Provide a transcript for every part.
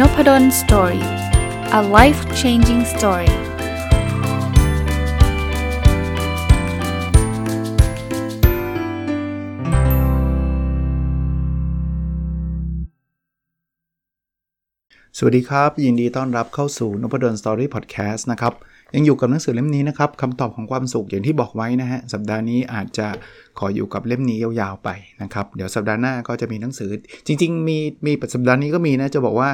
Nopadol Story a life changing story สวัสดีครับ ยินดีต้อนรับเข้าสู่นพดล Story พอดแคสต์นะครับ ยังอยู่กับหนังสือเล่มนี้นะครับคำตอบของความสุขอย่างที่บอกไว้นะฮะ สัปดาห์นี้อาจจะขออยู่กับเล่มนี้ยาวๆไปนะครับ เดี๋ยวสัปดาห์หน้าก็จะมีหนังสือ จริง ๆ มีมีสัปดาห์นี้ก็มีนะ จะบอกว่า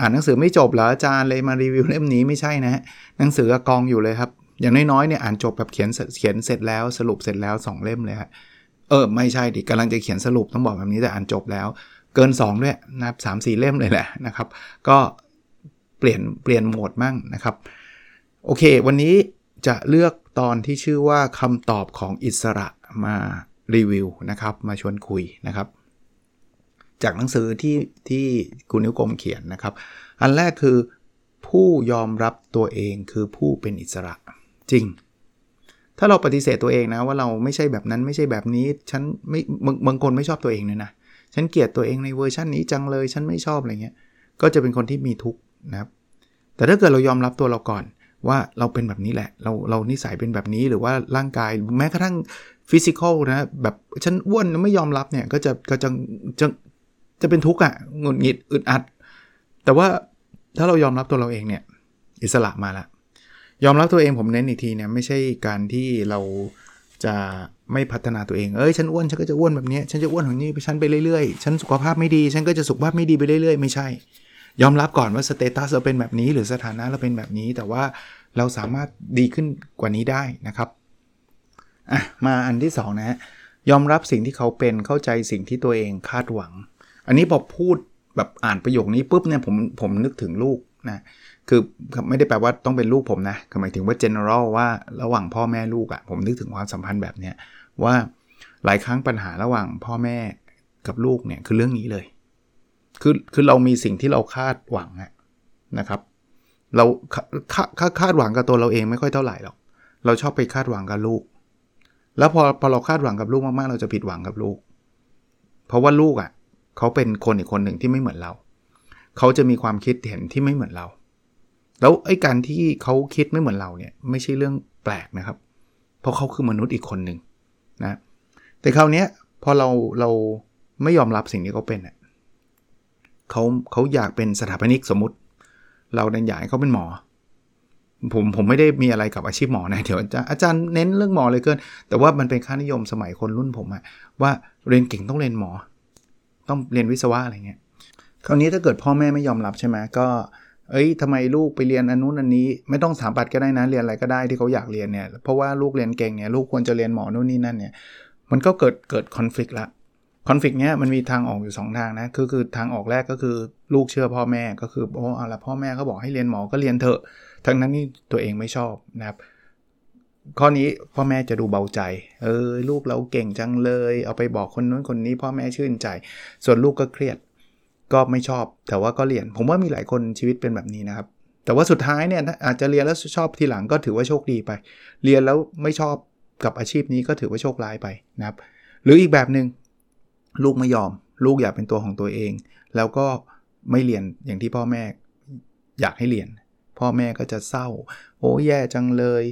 อ่านหนังสือไม่จบเหรออาจารย์เลยมารีวิวเล่มนี้ไม่ใช่นะฮะหนังสือกองอยู่เลยครับ อย่างน้อยๆเนี่ยอ่านจบแบบเขียนเขียนเสร็จแล้วสรุปเสร็จแล้ว 2 เล่มเลยฮะเออไม่ใช่ดิกำลังจะเขียนสรุปต้องบอกแบบนี้แต่อ่านจบแล้ว เกิน 2 ด้วยนะสามสี่เล่มเลยแหละนะครับ ก็เปลี่ยนเปลี่ยนโหมดมั่งนะครับ โอเค วันนี้จะเลือกตอนที่ชื่อว่าคำตอบของอิสระมารีวิวนะครับ มาชวนคุยนะครับ จากหนังสือที่ที่คุณนิวกลมเขียนนะครับ อันแรกคือผู้ยอมรับตัวเองคือผู้เป็นอิสระจริง ถ้าเราปฏิเสธตัวเองนะว่าเราไม่ใช่แบบนั้นไม่ใช่แบบนี้ฉันไม่บางคนไม่ชอบตัวเองเนี่ยนะฉันเกลียดตัวเองในเวอร์ชันนี้จังเลยฉันไม่ชอบอะไรเงี้ยก็จะเป็นคนที่มีทุกข์นะครับ แต่ถ้าเกิดเรายอมรับตัวเราก่อนว่าเราเป็นแบบนี้แหละ เราเรานิสัยเป็นแบบนี้หรือว่าร่างกายแม้กระทั่ง physical นะแบบฉันอ้วนไม่ยอมรับเนี่ยก็จะก็จะจะ จะเป็นทุกข์อะหงุดหงิดอึดอัด แต่ว่าถ้าเรายอมรับตัวเราเองเนี่ย อิสระมาละ ยอมรับตัวเองผมเน้นอีกทีเนี่ยไม่ใช่การที่เราจะไม่พัฒนาตัวเอง เอ้ย ฉันอ้วน ฉันก็จะอ้วนแบบนี้ ฉันจะอ้วนของนี้ไปฉันไปเรื่อยๆ ฉันสุขภาพไม่ดี ฉันก็จะสุขภาพไม่ดีไปเรื่อยๆ ไม่ใช่ ยอมรับก่อนว่าสเตตัสเราเป็นแบบนี้ หรือสถานะเราเป็นแบบนี้ แต่ว่าเราสามารถดีขึ้นกว่านี้ได้นะครับ อะ มาอันที่2นะฮะ ยอมรับสิ่งที่เขาเป็น เข้าใจสิ่งที่ตัวเองคาดหวัง อันนี้พอพูดแบบอ่านประโยคนี้ปุ๊บเนี่ยผมผมนึกถึงลูกนะคือไม่ได้แปลว่าต้องเป็นลูกผมนะหมายถึงว่า general ว่าระหว่างพ่อแม่ลูกอะ่ะผมนึกถึงความสัมพันธ์แบบเนี้ยว่าหลายครั้งปัญหาระหว่างพ่อแม่กับลูกเนี่ยคือเรื่องนี้เลย คือคือเรามีสิ่งที่เราคาดหวังนะครับ เราคาคาดหวังกับตัวเราเองไม่ค่อยเท่าไหร่หรอกเราชอบไปคาดหวังกับลูก แล้วพอพอเราคาดหวังกับลูกมากๆ เราจะผิดหวังกับลูก เพราะว่าลูกอะ่ะ เขาเป็นคนอีกคนหนึ่งที่ไม่เหมือนเรา เขาจะมีความคิดเห็นที่ไม่เหมือนเรา แล้วไอ้การที่เขาคิดไม่เหมือนเราเนี่ยไม่ใช่เรื่องแปลกนะครับ เพราะเขาคือมนุษย์อีกคนหนึ่งนะแต่คราวนี้พอเราเราไม่ยอมรับสิ่งที่เขาเป็นเขาเขาอยากเป็นสถาปนิกสมมติ เราเน้นอยากให้เขาเป็นหมอ ผมผมไม่ได้มีอะไรกับอาชีพหมอนะเดี๋ยวอาจารย์อาจารย์เน้นเรื่องหมอเลยเกิน แต่ว่ามันเป็นค่านิยมสมัยคนรุ่นผมอะว่าเรียนเก่งต้องเรียนหมอ ต้องเรียนวิศวะอะไรเงี้ยคราวนี้ถ้าเกิดพ่อแม่ไม่ยอมรับใช่ไหมก็ เอ้ยทำไมลูกไปเรียนอันนู้นอันนี้ ไม่ต้องสถาปัตย์ก็ได้นะเรียนอะไรก็ได้ที่เขาอยากเรียนเนี่ยเพราะว่าลูกเรียนเก่งเนี่ยลูกควรจะเรียนหมอนู่นนี่นั่นเนี่ยมันก็เกิดเกิดคอน FLICT ละคอนฟ lict เนี้ยมันมีทางออกอยู่ 2 ทางนะคือคือทางออกแรกก็คือลูกเชื่อพ่อแม่ก็คือโอ้เอาละพ่อแม่เขาบอกให้เรียนหมอก็เรียนเถอะ ทั้งนั้นนี่ตัวเองไม่ชอบนะครับ ข้อนี้พ่อแม่จะดูเบาใจ เออลูกเราเก่งจังเลย เอาไปบอกคนนู้นคนนี้พ่อแม่ชื่นใจ ส่วนลูกก็เครียด ก็ไม่ชอบ แต่ว่าก็เรียน ผมว่ามีหลายคนชีวิตเป็นแบบนี้นะครับ แต่ว่าสุดท้ายเนี่ยอาจจะเรียนแล้วชอบทีหลังก็ถือว่าโชคดีไป เรียนแล้วไม่ชอบกับอาชีพนี้ก็ถือว่าโชคร้ายไปนะครับ หรืออีกแบบหนึง่งลูกไม่ยอม ลูกอยากเป็นตัวของตัวเอง แล้วก็ไม่เรียนอย่างที่พ่อแม่อยากให้เรียน พ่อแม่ก็จะเศร้า โอ้แย่จังเลย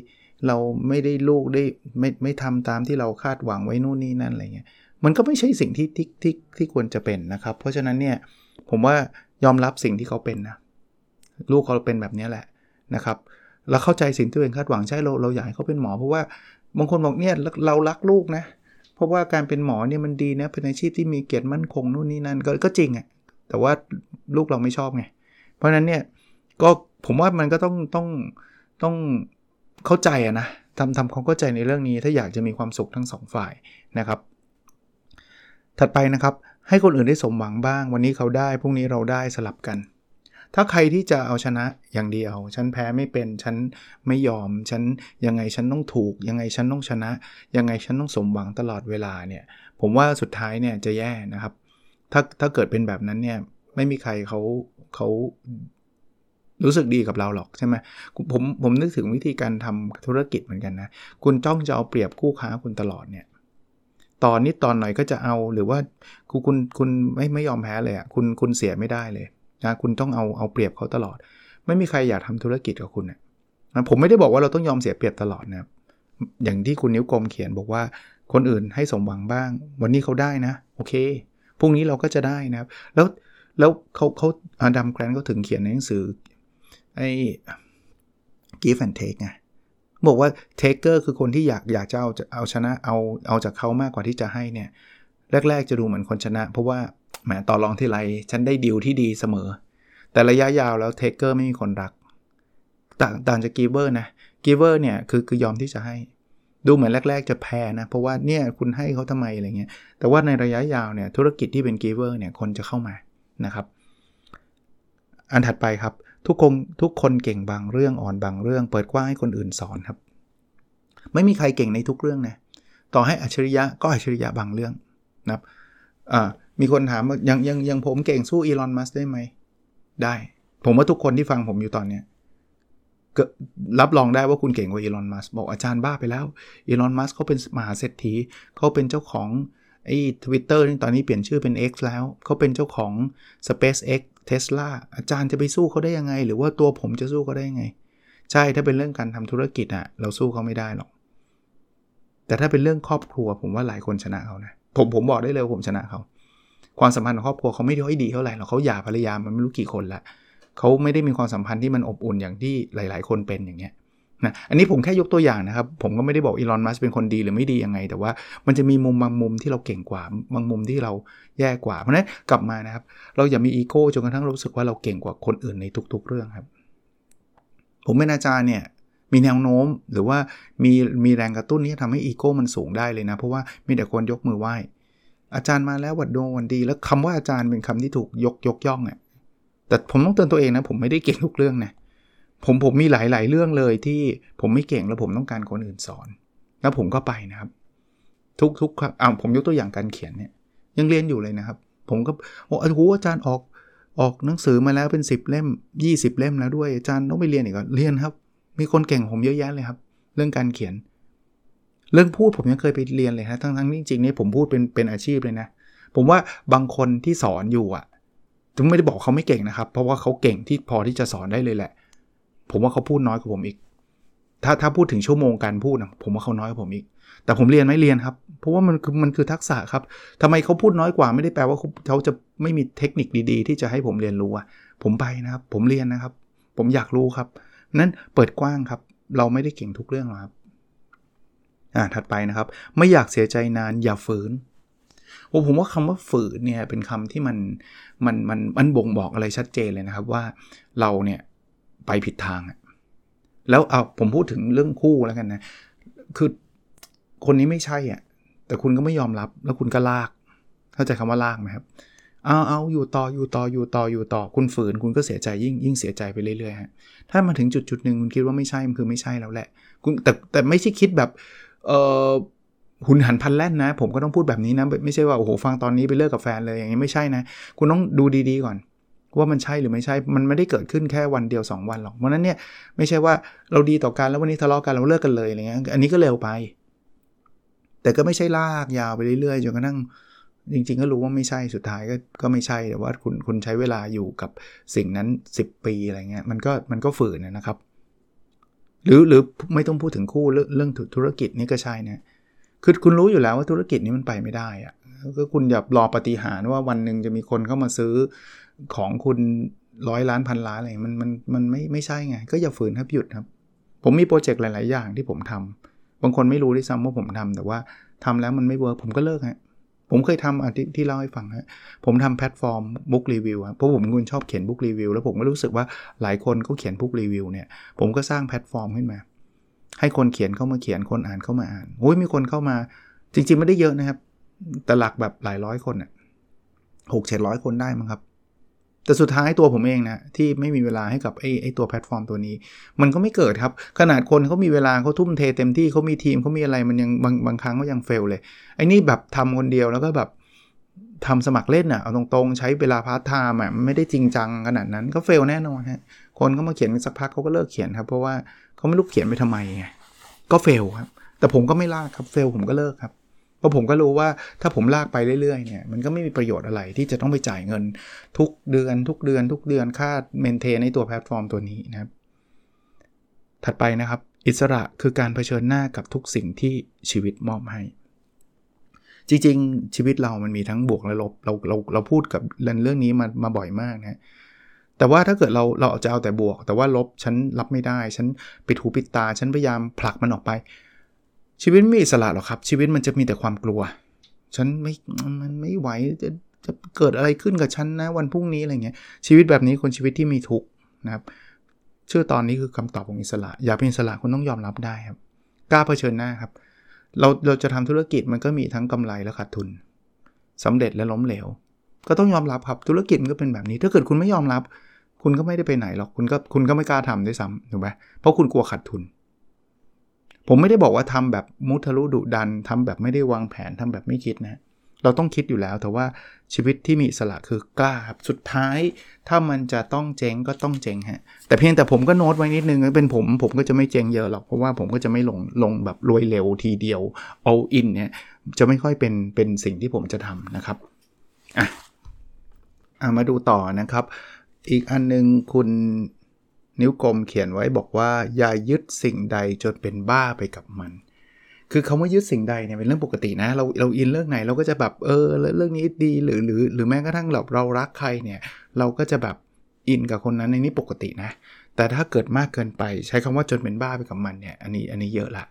เราไม่ได้ลูกได้ไม่ไม่ทำตามที่เราคาดหวังไว้นู่นนี่นั่นอะไรเงี้ยมันก็ไม่ใช่สิ่งที่ที่ที่ที่ควรจะเป็นนะครับ เพราะฉะนั้นเนี่ยผมว่ายอมรับสิ่งที่เขาเป็นนะลูกเขาเป็นแบบนี้แหละนะครับแล้วเข้าใจสิ่งที่ตัวเองคาดหวังใช่เราเราอยากให้เขาเป็นหมอ เพราะว่าบางคนบอกเนี่ยเรารักลูกนะ เพราะว่าการเป็นหมอเนี่ยมันดีนะเป็นอาชีพที่มีเกียรติมั่นคงนู่นนี่นั่นก็ก็จริงอะ่ะแต่ว่าลูกเราไม่ชอบไง เพราะฉะนั้นเนี่ยก็ผมว่ามันก็ต้องต้องต้อง เข้าใจอะนะทำทำความเข้าใจในเรื่องนี้ ถ้าอยากจะมีความสุขทั้งสองฝ่ายนะครับ ถัดไปนะครับ ให้คนอื่นได้สมหวังบ้าง วันนี้เขาได้พรุ่งนี้เราได้สลับกัน ถ้าใครที่จะเอาชนะอย่างเดียว ฉันแพ้ไม่เป็น ฉันไม่ยอม ฉันยังไงฉันต้องถูก ยังไงฉันต้องชนะ ยังไงฉันต้องสมหวังตลอดเวลาเนี่ย ผมว่าสุดท้ายเนี่ยจะแย่นะครับ ถ้าถ้าเกิดเป็นแบบนั้นเนี่ยไม่มีใครเขาเขา รู้สึกดีกับเราหรอกใช่ไหมผมผมนึกถึงวิธีการทำธุรกิจเหมือนกันนะ คุณจ้องจะเอาเปรียบคู่ค้าคุณตลอดเนี่ยตอนนิดตอนหน่อยก็จะเอาหรือว่าคุณคุณคุณไม่ไม่ยอมแพ้เลยอะคุณคุณเสียไม่ได้เลยนะคุณต้องเอาเอาเปรียบเขาตลอด ไม่มีใครอยากทำธุรกิจกับคุณนะผมไม่ได้บอกว่าเราต้องยอมเสียเปรียบตลอดนะครับอย่างที่คุณนิ้วกลมเขียนบอกว่าคนอื่นให้สมหวังบ้าง วันนี้เขาได้นะ โอเคพรุ่งนี้เราก็จะได้นะครับ แล้วแล้วเขาเขาอดัมแกรนก็ถึงเขียนในหนังสือ ไอ้ give and take ไงบอกว่า taker คือคนที่อยากอยากจะเอาเอาชนะเอาเอาจากเขามากกว่าที่จะให้เนี่ย แรก ๆ จะดูเหมือนคนชนะ เพราะว่าแหมต่อรองที่ไรฉันได้ดีลที่ดีเสมอ แต่ระยะยาวแล้ว taker ไม่มีคนรัก ต่างต่างจาก giver นะ giver เนี่ยคือคือยอมที่จะให้ดูเหมือนแรก ๆ จะแพ้นะ เพราะว่าเนี่ยคุณให้เขาทำไมอะไรเงี้ย แต่ว่าในระยะยาวเนี่ยธุรกิจที่เป็น giver เนี่ยคนจะเข้ามานะครับ อันถัดไปครับ ทุกคนทุกคนเก่งบางเรื่องอ่อนบางเรื่อง เปิดกว้างให้คนอื่นสอนครับ ไม่มีใครเก่งในทุกเรื่องนะต่อให้อัจฉริยะก็อัจฉริยะบางเรื่องนะครับมีคนถามว่ายังยังยังผมเก่งสู้อีลอนมัสได้ไหมได้ ผมว่าทุกคนที่ฟังผมอยู่ตอนเนี้ยรับรองได้ว่าคุณเก่งกว่าอีลอนมัสบอกอาจารย์บ้าไปแล้วอีลอนมัสเขาเป็นมหาเศรษฐีเขาเป็นเจ้าของไอ้ทวิตเตอร์นี่ตอนนี้เปลี่ยนชื่อเป็น X แล้วเขาเป็นเจ้าของ SpaceX เทสลาอาจารย์จะไปสู้เขาได้ยังไง หรือว่าตัวผมจะสู้เขาได้ยังไง ใช่ถ้าเป็นเรื่องการทำธุรกิจอะเราสู้เขาไม่ได้หรอก แต่ถ้าเป็นเรื่องครอบครัว ผมว่าหลายคนชนะเขานะผมผมบอกได้เลยว่าผมชนะเขา ความสัมพันธ์ของครอบครัวเขาไม่ได้อยดีเท่าไหร่หรอกเขาหย่าภรรยามันไม่รู้กี่คนละเขาไม่ได้มีความสัมพันธ์ที่มันอบอุ่นอย่างที่หลาย ๆ คนเป็นอย่างเงี้ย นะอันนี้ผมแค่ยกตัวอย่างนะครับ ผมก็ไม่ได้บอกอีลอนมัสเป็นคนดีหรือไม่ดียังไง แต่ว่ามันจะมีมุมบางมุมที่เราเก่งกว่า บางมุมที่เราแย่กว่า เพราะนั้นกลับมานะครับ เราอย่ามีอีโก้จนกระทั่งรู้สึกว่าเราเก่งกว่าคนอื่นในทุก ๆ เรื่องครับ ผมเป็นอาจารย์เนี่ยมีแนวโน้มหรือว่ามีมีแรงกระตุ้นที่ทำให้อีโก้มันสูงได้เลยนะ เพราะว่ามีแต่คนยกมือไหว้ อาจารย์มาแล้ววัดดวงวันดี แล้วคำว่าอาจารย์เป็นคำที่ถูกยกยกย่องอะแต่ผมต้องเตือนตัวเองนะผมไม่ได้เก่งทุกเรื่องนะ ผมผมมีหลาย ๆ เรื่องเลยที่ผมไม่เก่งแล้วผมต้องการคนอื่นสอน แล้วผมก็ไปนะครับ ทุกทุกอ่าผมยกตัวอย่างการเขียนเนี่ย ยังเรียนอยู่เลยนะครับ ผมก็โอ้โหอาจารย์ออกออกหนังสือมาแล้วเป็น 10 เล่ม 20 เล่มแล้วด้วยอาจารย์ต้องไปเรียนอีกเรียนครับ มีคนเก่งผมเยอะแยะเลยครับ เรื่องการเขียน เรื่องพูดผมยังเคยไปเรียนเลยฮะทั้งทั้งจริงๆนี่ผมพูดเป็นเป็นอาชีพเลยนะ ผมว่าบางคนที่สอนอยู่อะผมไม่ได้บอกเขาไม่เก่งนะครับ เพราะว่าเขาเก่งที่พอที่จะสอนได้เลยแหละ ผมว่าเขาพูดน้อยกว่าผมอีก ถ้าถ้าพูดถึงชั่วโมงการพูดนะผมว่าเขาน้อยกว่าผมอีก แต่ผมเรียนไม่เรียนครับ เพราะว่ามันคือมันคือทักษะครับทำไมเขาพูดน้อยกว่าไม่ได้แปลว่าเขาจะไม่มีเทคนิคดีๆ ที่จะให้ผมเรียนรู้อะผมไปนะครับ ผมเรียนนะครับ ผมอยากรู้ครับ นั้นเปิดกว้างครับ เราไม่ได้เก่งทุกเรื่องหรอกครับอ่าถัดไปนะครับ ไม่อยากเสียใจนานอย่าฝืนโอ้ผมว่าคำว่าฝืนเนี่ยเป็นคำที่มันมันมันมันบ่งบอกอะไรชัดเจนเลยนะครับว่าเราเนี่ย ไปผิดทางแล้วเอาผมพูดถึงเรื่องคู่แล้วกันนะ คือคนนี้ไม่ใช่อะ แต่คุณก็ไม่ยอมรับแล้วคุณก็ลาก เข้าใจคำว่าลากไหมครับเอาเอาอยู่ต่ออยู่ต่ออยู่ต่ออยู่ต่อคุณฝืนคุณก็เสียใจยิ่งยิ่งเสียใจไปเรื่อยๆฮะถ้ามาถึงจุดจุดหนึ่งคุณคิดว่าไม่ใช่มันคือไม่ใช่แล้วแหละคุณแต่แต่ไม่ใช่คิดแบบเออหุนหันพันแล่นนะ ผมก็ต้องพูดแบบนี้นะ ไม่ใช่ว่าโอ้โหฟังตอนนี้ไปเลิกกับแฟนเลยอย่างนี้ไม่ใช่นะ คุณต้องดูดีๆก่อน ว่ามันใช่หรือไม่ใช่ มันไม่ได้เกิดขึ้นแค่วันเดียว 2 วันหรอกเพราะนั้นเนี่ยไม่ใช่ว่าเราดีต่อกันแล้ววันนี้ทะเลาะกันเราเลิกกันเลยอะไรเงี้ยอันนี้ก็เร็วไป แต่ก็ไม่ใช่ลากยาวไปเรื่อยๆจนกระทั่งจริง ๆ ก็รู้ว่าไม่ใช่สุดท้ายก็ก็ไม่ใช่แต่ว่าคุณคุณใช้เวลาอยู่กับสิ่งนั้น 10 ปีอะไรเงี้ยมันก็มันก็ฝืนนะครับ หรือหรือไม่ต้องพูดถึงคู่เรื่องธุรกิจนี่ก็ใช่นะคือคุณรู้อยู่แล้วว่าธุรกิจนี้มันไปไม่ได้อะก็คุณอย่ารอปฏิหารว่าวันหนึ่งจะมีคนเข้ามาซื้อ ของคุณร้อยล้านพันล้านอะไรมันมันมันไม่ไม่ใช่ไง ก็อย่าฝืนครับหยุดครับ ผมมีโปรเจกต์หลาย ๆ อย่างที่ผมทำบางคนไม่รู้ด้วยซ้ำว่าผมทำแต่ว่าทำแล้วมันไม่ work ผมก็เลิกฮะผมเคยทำอะที่ที่เล่าให้ฟังฮะผมทำแพลตฟอร์ม book review เพราะผมเป็นคนชอบเขียน book review แล้วผมก็รู้สึกว่าหลายคนก็เขียน book review เนี่ย ผมก็สร้างแพลตฟอร์มขึ้นมา ให้คนเขียนเข้ามาเขียนคนอ่านเข้ามาอ่านโอ้ยมีคนเข้ามาจริง ๆ ไม่ได้เยอะนะครับ แต่หลักแบบหลายร้อยคนอะหกเจ็ดร้อยคนได้มั้งครับ แต่สุดท้ายตัวผมเองนะที่ไม่มีเวลาให้กับไอ้ไอ้ตัวแพลตฟอร์มตัวนี้ มันก็ไม่เกิดครับ ขนาดคนเขามีเวลาเขาทุ่มเทเต็มที่เขามีทีมเขามีอะไรมันยังบางบางครั้งก็ยัง fail เลยไอ้นี่แบบทำคนเดียวแล้วก็แบบทำสมัครเล่นอะเอาตรงๆ ใช้เวลาพาร์ทไทม์อะไม่ได้จริงจังขนาดนั้นก็ fail แน่นอนฮะคนเขามาเขียนสักพักเขาก็เลิกเขียนครับ เพราะว่าเขาไม่รู้เขียนไปทำไมไงก็ fail ครับแต่ผมก็ไม่ลากครับ fail ผมก็เลิกครับ เพราะผมก็รู้ว่าถ้าผมลากไปเรื่อยๆเนี่ยมันก็ไม่มีประโยชน์อะไรที่จะต้องไปจ่ายเงินทุกเดือน ทุกเดือน ทุกเดือนค่า maintain ในตัวแพลตฟอร์มตัวนี้นะครับ ถัดไปนะครับ อิสระคือการเผชิญหน้ากับทุกสิ่งที่ชีวิตมอบให้ จริงๆ ชีวิตเรามันมีทั้งบวกและลบเราเราเราพูดกับเรื่องนี้มามาบ่อยมากนะแต่ว่าถ้าเกิดเราเราจะเอาแต่บวก แต่ว่าลบฉันรับไม่ได้ ฉันปิดหูปิดตา ฉันพยายามผลักมันออกไป ชีวิตไม่มีอิสระหรอกครับ ชีวิตมันจะมีแต่ความกลัว ฉันไม่มันไม่ไหวจะจะเกิดอะไรขึ้นกับฉันนะวันพรุ่งนี้อะไรเงี้ยชีวิตแบบนี้คนชีวิตที่มีทุกข์นะครับชื่อตอนนี้คือคำตอบของอิสระ อยากเป็นอิสระคุณต้องยอมรับได้ครับกล้าเผชิญหน้าครับ เราเราจะทำธุรกิจมันก็มีทั้งกำไรและขาดทุนสำเร็จและล้มเหลว ก็ต้องยอมรับครับธุรกิจมันก็เป็นแบบนี้ ถ้าเกิดคุณไม่ยอมรับ คุณก็ไม่ได้ไปไหนหรอกคุณก็คุณก็ไม่กล้าทำด้วยซ้ำถูกไหมเพราะคุณกลัวขาดทุน ผมไม่ได้บอกว่าทำแบบมุทะลุดุดันทำแบบไม่ได้วางแผนทำแบบไม่คิดนะ เราต้องคิดอยู่แล้ว แต่ว่าชีวิตที่มีสละคือกล้าครับ สุดท้ายถ้ามันจะต้องเจ๊งก็ต้องเจ๊งฮะ แต่เพียงแต่ผมก็โน้ตไว้นิดนึงเป็นผม ผมก็จะไม่เจ๊งเยอะหรอก เพราะว่าผมก็จะไม่ลงลงแบบรวยเร็วทีเดียว all in เนี่ยจะไม่ค่อยเป็นเป็นสิ่งที่ผมจะทำนะครับ อะมาดูต่อนะครับ อีกอันนึงคุณ นิ้วกลมเขียนไว้บอกว่า อย่ายึดสิ่งใดจนเป็นบ้าไปกับมัน คือเขาว่ายึดสิ่งใดเนี่ยเป็นเรื่องปกตินะ เราเราอินเรื่องไหนเราก็จะแบบเออเรื่องนี้ดีหรือหรือหรือแม้กระทั่งเราเรารักใครเนี่ย เราก็จะแบบอินกับคนนั้นในนี้ปกตินะ แต่ถ้าเกิดมากเกินไปใช้คำว่าจนเป็นบ้าไปกับมันเนี่ยอันนี้อันนี้เยอะละ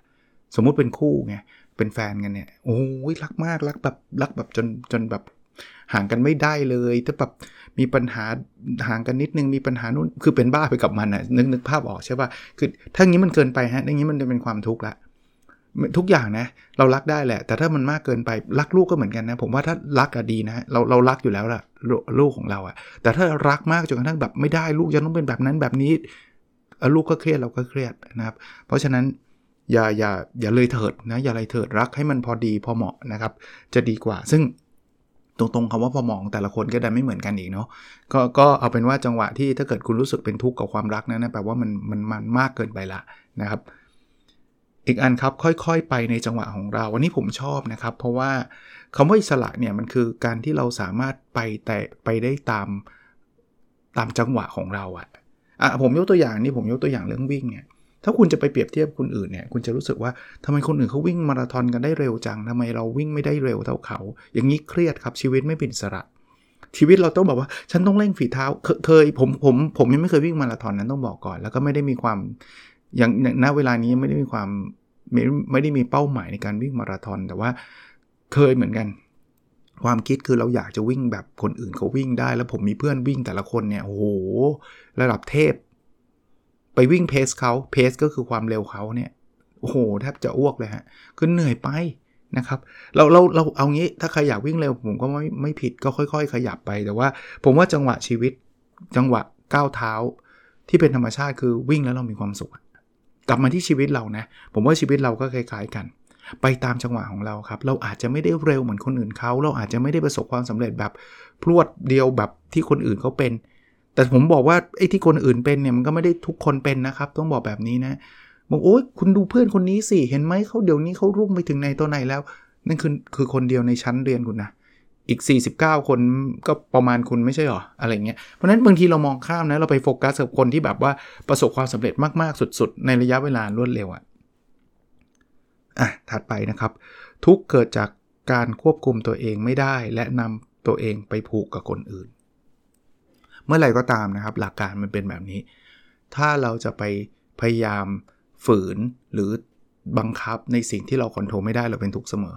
สมมุติเป็นคู่ไงเป็นแฟนกันเนี่ยโอ้ยรักมากรักแบบรักแบบจนจนแบบ ห่างกันไม่ได้เลยถ้าแบบมีปัญหาห่างกันนิดนึงมีปัญหานู่นคือเป็นบ้าไปกับมันนะ่ะนึกนึกภาพออกใช่ป่ะคือถ้างี้มันเกินไปฮะอย่างนี้มันจะเป็นความทุกข์ละทุกอย่างนะเรารักได้แหละ แต่ถ้ามันมากเกินไปรักลูกก็เหมือนกันนะ ผมว่าถ้ารักอะดีนะเราเรารักอยู่แล้วล่ะลูกของเราอะแต่ถ้ารักมากจนกระทั่งแบบไม่ได้ลูกจะต้องเป็นแบบนั้นแบบนี้ลูกก็เครียดเราก็เครียดนะครับ เพราะฉะนั้นอย่าอย่าอย่าเลยเถิดนะอย่าเลยเถิดรักให้มันพอดีพอเหมาะนะครับ จะดีกว่า ซึ่ง ตรงๆคำว่าพอมองแต่ละคนก็ได้ไม่เหมือนกันอีกเนาะก็ก็เอาเป็นว่าจังหวะที่ถ้าเกิดคุณรู้สึกเป็นทุกข์กับความรักนั้นแปลว่ามันมันมันมากเกินไปละนะครับ อีกอันครับค่อยๆ ไปในจังหวะของเรา วันนี้ผมชอบนะครับ เพราะว่าคำว่าอิสระเนี่ยมันคือการที่เราสามารถไปแต่ไปได้ตามตามจังหวะของเราอะอะผมยกตัวอย่างนี่ผมยกตัวอย่างเรื่องวิ่งเนี่ย ถ้าคุณจะไปเปรียบเทียบคนอื่นเนี่ย คุณจะรู้สึกว่าทำไมคนอื่นเขาวิ่งมาราธอนกันได้เร็วจังทำไมเราวิ่งไม่ได้เร็วเท่าเขา อย่างนี้เครียดครับชีวิตไม่เป็นสระ ชีวิตเราต้องบอกว่า ฉันต้องเร่งฝีเท้า เคยผมผมผมยังไม่เคยวิ่งมาราธอนนั้นต้องบอกก่อน แล้วก็ไม่ได้มีความอย่างณเวลานี้ไม่ได้มีความไม่ไม่ได้มีเป้าหมายในการวิ่งมาราธอนแต่ว่าเคยเหมือนกัน ความคิดคือเราอยากจะวิ่งแบบคนอื่นเขาวิ่งได้ แล้วผมมีเพื่อนวิ่งแต่ละคนเนี่ยโอ้โหระดับเทพ ไปวิ่งเพสเขาเพสก็คือความเร็วเขาเนี่ยโอ้โหแทบจะอ้วกเลยฮะคือเหนื่อยไปนะครับเราเราเราเอางี้ถ้าใครอยากวิ่งเร็วผมก็ไม่ไม่ผิดก็ค่อย ๆ ขยับไปแต่ว่า ผมว่าจังหวะชีวิต จังหวะก้าวเท้าที่เป็นธรรมชาติคือวิ่งแล้วเรามีความสุข กลับมาที่ชีวิตเรานะ ผมว่าชีวิตเราก็คล้ายๆกัน ไปตามจังหวะของเราครับ เราอาจจะไม่ได้เร็วเหมือนคนอื่นเขาเราอาจจะไม่ได้ประสบความสำเร็จแบบพรวดเดียวแบบที่คนอื่นเขาเป็น แต่ผมบอกว่าไอ้ที่คนอื่นเป็นเนี่ยมันก็ไม่ได้ทุกคนเป็นนะครับ ต้องบอกแบบนี้นะบอกโอ้ยคุณดูเพื่อนคนนี้สิเห็นไหมเขาเดี๋ยวนี้เขารุ่งไปถึงในตัวไหนแล้ว นั่นคือคือคนเดียวในชั้นเรียนคุณนะอีก 49 คนก็ประมาณคุณไม่ใช่หรอ อะไรเงี้ย เพราะนั้นบางทีเรามองข้ามนะ เราไปโฟกัสกับคนที่แบบว่าประสบความสำเร็จมากๆ สุดๆ ในระยะเวลารวดเร็วอะอะ ถัดไปนะครับ ทุกเกิดจากการควบคุมตัวเองไม่ได้ และนำตัวเองไปผูกกับคนอื่น เมื่อไหร่ก็ตามนะครับ หลักการมันเป็นแบบนี้ ถ้าเราจะไปพยายามฝืนหรือบังคับในสิ่งที่เราควบคุมไม่ได้เราเป็นทุกเสมอ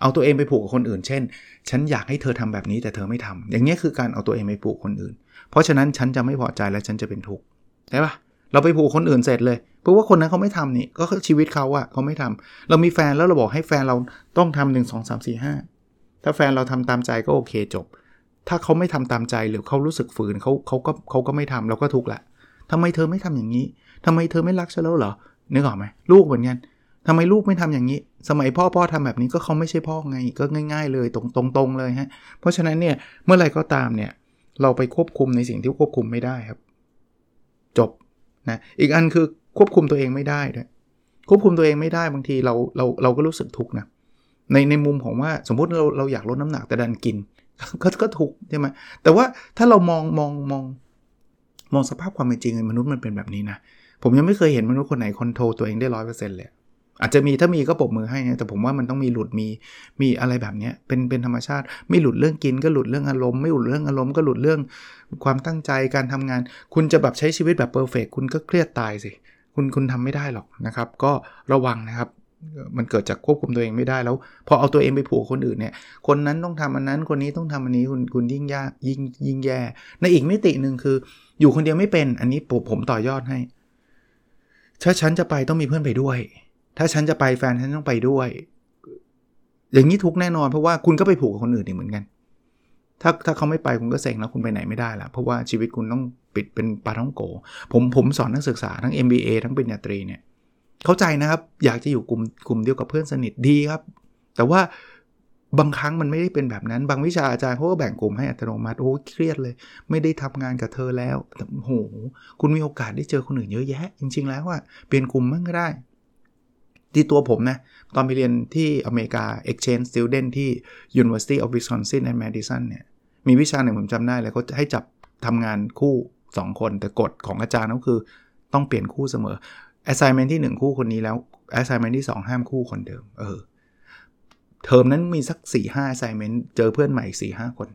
เอาตัวเองไปผูกกับคนอื่น เช่น ฉันอยากให้เธอทำแบบนี้แต่เธอไม่ทำอย่างนี้คือการเอาตัวเองไปผูกคนอื่น เพราะฉะนั้นฉันจะไม่พอใจและฉันจะเป็นทุกข์ใช่ปะเราไปผูกคนอื่นเสร็จเลยเพราะว่าคนนั้นเขาไม่ทำนี่ก็ชีวิตเขาอะเขาไม่ทำเรามีแฟนแล้วเราบอกให้แฟนเราต้องทำหนึ่งสองสามสี่ห้าถ้าแฟนเราทำตามใจก็โอเคจบ ถ้าเขาไม่ทำตามใจหรือเขารู้สึกฝืนเขาเขาก็เขาก็ไม่ทำเราก็ทุกข์ละทำไมเธอไม่ทำอย่างนี้ทำไมเธอไม่รักฉันแล้วเหรอนึกออกไหมลูกเหมือนกันทำไมลูกไม่ทำอย่างนี้ สมัยพ่อพ่อทำแบบนี้ก็เขาไม่ใช่พ่อไง ก็ง่าย ๆ เลยตรงตรงตรงเลยฮะ เพราะฉะนั้นเนี่ยเมื่อไรก็ตามเนี่ยเราไปควบคุมในสิ่งที่ควบคุมไม่ได้ครับ จบนะอีกอันคือควบคุมตัวเองไม่ได้ด้วยควบคุมตัวเองไม่ได้บางทีเราเราเราก็รู้สึกทุกข์นะในในมุมของว่าสมมุติเราเราอยากลดน้ำหนักแต่ดันกิน ก็ก็ถูกใช่ไหมแต่ว่าถ้าเรามองมองมองมองสภาพความเป็นจริงมนุษย์มันเป็นแบบนี้นะ ผมยังไม่เคยเห็นมนุษย์คนไหนคอนโทรลตัวเองได้ร้อยเปอร์เซ็นต์เลย อาจจะมีถ้ามีก็ปรบมือให้นะแต่ผมว่ามันต้องมีหลุดมีมีอะไรแบบนี้เป็นเป็นธรรมชาติ ไม่หลุดเรื่องกินก็หลุดเรื่องอารมณ์ไม่หลุดเรื่องอารมณ์ก็หลุดเรื่องความตั้งใจการทำงาน คุณจะแบบใช้ชีวิตแบบเพอร์เฟกคุณก็เครียดตายสิคุณคุณทำไม่ได้หรอกนะครับ ก็ระวังนะครับ มันเกิดจากควบคุมตัวเองไม่ได้แล้ว พอเอาตัวเองไปผูกคนอื่นเนี่ย คนนั้นต้องทำอันนั้นคนนี้ต้องทำอันนี้คุณคุณยิ่งยากยิ่งยิ่งแย่ ในอีกมิติหนึ่งคือ อยู่คนเดียวไม่เป็นอันนี้ผมผมต่อยอดให้ ถ้าฉันจะไปต้องมีเพื่อนไปด้วย ถ้าฉันจะไปแฟนฉันต้องไปด้วย อย่างนี้ทุกแน่นอนเพราะว่าคุณก็ไปผูกกับคนอื่นอีกเหมือนกัน ถ้าถ้าเขาไม่ไปคุณก็เซ็งแล้วคุณไปไหนไม่ได้ละเพราะว่าชีวิตคุณต้องปิดเป็นปาท้องโก ผมผมสอนนักศึกษาทั้ง MBA ทั้งปริญญาตรีเนี่ย เข้าใจนะครับ อยากจะอยู่กลุ่มกลุ่มเดียวกับเพื่อนสนิทดีครับ แต่ว่าบางครั้งมันไม่ได้เป็นแบบนั้น บางวิชาอาจารย์เขาก็แบ่งกลุ่มให้อัตโนมัติ โอ้เครียดเลย ไม่ได้ทำงานกับเธอแล้วโอ้โห คุณมีโอกาสได้เจอคนอื่นเยอะแยะ จริง ๆ แล้วว่าเปลี่ยนกลุ่มมั่งก็ได้ ที่ตัวผมนะ ตอนไปเรียนที่อเมริกา exchange student ที่ University of Wisconsin and Madison เนี่ย มีวิชาหนึ่งผมจำได้เลยเขาให้จับทำงานคู่ 2 คน แต่กฎของอาจารย์ก็คือต้องเปลี่ยนคู่เสมอ assignment ที่ 1 คู่คนนี้แล้ว assignment ที่ 2 ห้ามคู่คนเดิม เออ เทอมนั้นมีสัก 4-5 assignment เจอเพื่อนใหม่4 5 คน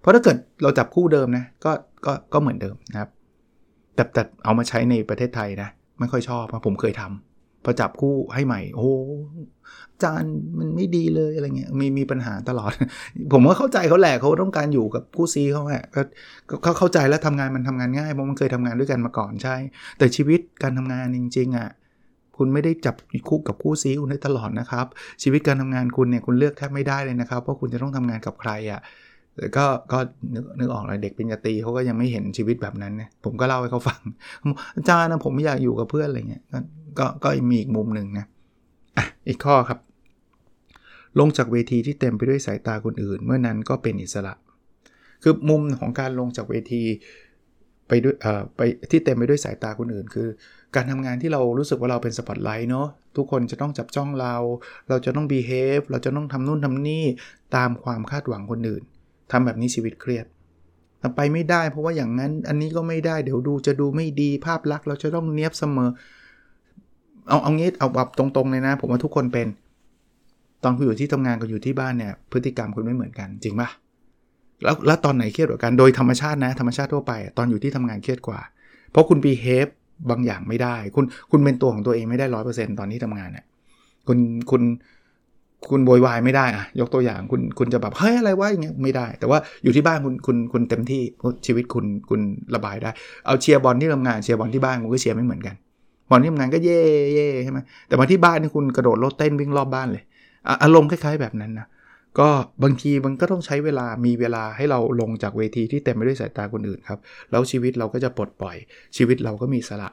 เพราะถ้าเกิดเราจับคู่เดิมนะ ก็ ก็ ก็เหมือนเดิมนะครับ แต่แต่เอามาใช้ในประเทศไทยนะ ไม่ค่อยชอบเพราะผมเคยทำ พอจับคู่ให้ใหม่ โอ้จานมันไม่ดีเลยอะไรเงี้ยมีมีปัญหาตลอด ผมก็เข้าใจเขาแหละเขาต้องการอยู่กับคู่ซีเขาแหละก็เขาเข้าใจแล้วทำงานมันทำงานง่ายเพราะมันเคยทำงานด้วยกันมาก่อนใช่ แต่ชีวิตการทำงานจริงๆอะคุณไม่ได้จับคู่กับคู่ซีคุณได้ตลอดนะครับ ชีวิตการทำงานคุณเนี่ยคุณเลือกแทบไม่ได้เลยนะครับเพราะคุณจะต้องทำงานกับใครอะก็ก็นึกนึกออกเลยเด็กปริญญาตรีเขาก็ยังไม่เห็นชีวิตแบบนั้นเนะผมก็เล่าให้เขาฟังอาจารย์นะผมไม่อยากอยู่กับเพื่อนอะไรเงี้ย ก็ก็มีอีกมุมหนึ่งนะอะอีกข้อครับ ลงจากเวทีที่เต็มไปด้วยสายตาคนอื่น เมื่อนั้นก็เป็นอิสระ คือมุมของการลงจากเวทีไปด้วยเอ่อไปที่เต็มไปด้วยสายตาคนอื่น คือ การทำงานที่เรารู้สึกว่าเราเป็นสปอตไลท์เนาะทุกคนจะต้องจับจ้องเรา เราจะต้อง behave เราจะต้องทำนู่นทำนี่ตามความคาดหวังคนอื่นทำแบบนี้ชีวิตเครียดไปไม่ได้เพราะว่าอย่างนั้นอันนี้ก็ไม่ได้เดี๋ยวดูจะดูไม่ดีภาพลักษณ์เราจะต้องเนี้ยบเสมอ เอาเอางี้เอาแบบตรงๆเลยนะ ผมว่าทุกคนเป็น ตอนคุณอยู่ที่ทำงานกับอยู่ที่บ้านเนี่ยพฤติกรรมคุณไม่เหมือนกันจริงปะแล้วแล้วตอนไหนเครียดกว่ากันโดยธรรมชาตินะธรรมชาติทั่วไป ตอนอยู่ที่ทำงานเครียดกว่า เพราะคุณบีเฮฟบางอย่างไม่ได้ คุณคุณเป็นตัวของตัวเองไม่ได้ร้อยเปอร์เซ็นต์ตอนที่ทำงานเนี่ยคุณคุณคุณโวยวายไม่ได้อะยกตัวอย่างคุณคุณจะแบบเฮ้ยอะไรวะอย่างเงี้ยไม่ได้ แต่ว่าอยู่ที่บ้านคุณคุณคุณเต็มที่ชีวิตคุณคุณระบายได้ เอาเชียร์บอลที่ทำงานเชียร์บอลที่บ้านคุณก็เชียร์ไม่เหมือนกัน บอลที่ทำงานก็เย่เย่ใช่ไหมแต่มาที่บ้านนี่คุณกระโดดรถเต้นวิ่งรอบบ้านเลย อารมณ์คล้าย ๆแบบนั้นนะก็บางทีมันก็ต้องใช้เวลามีเวลาให้เราลงจากเวทีที่เต็มไปด้วยสายตาคนอื่นครับ แล้วชีวิตเราก็จะปลดปล่อย ชีวิตเราก็มีสละ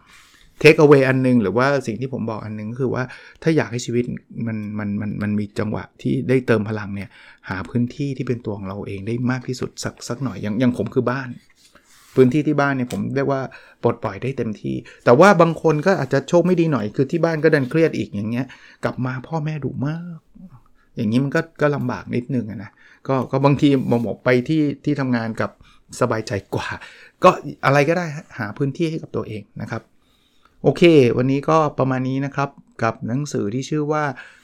เทคเอาไว้อันนึง หรือว่าสิ่งที่ผมบอกอันนึงก็คือว่าถ้าอยากให้ชีวิตมันมันมันมันมีจังหวะที่ได้เติมพลังเนี่ยหาพื้นที่ที่เป็นตัวของเราเองได้มากที่สุดสักสักหน่อยอย่างอย่างผมคือบ้าน พื้นที่ที่บ้านเนี่ยผมเรียกว่าปลดปล่อยได้เต็มที่ แต่ว่าบางคนก็อาจจะโชคไม่ดีหน่อย คือที่บ้านก็ดันเครียดอีกอย่างเงี้ย กลับมาพ่อแม่ดุมาก อย่างนี้มันก็ก็ลำบากนิดนึงนะก็ก็บางทีมองไปที่ที่ทำงานกับสบายใจกว่า ก็อะไรก็ได้หาพื้นที่ให้กับตัวเองนะครับ โอเค วันนี้ก็ประมาณนี้นะครับกับหนังสือที่ชื่อว่า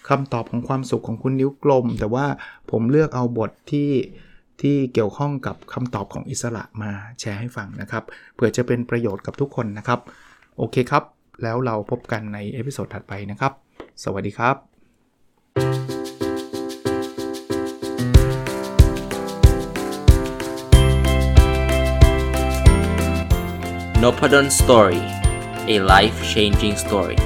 คำตอบของความสุขของคุณนิ้วกลม แต่ว่าผมเลือกเอาบทที่ ที่เกี่ยวข้องกับคำตอบของอิสระมาแชร์ให้ฟังนะครับเพื่อจะเป็นประโยชน์กับทุกคนนะครับ โอเคครับ แล้วเราพบกันใน episode ถัดไปนะครับ สวัสดีครับ n o p a d o n Story a life changing story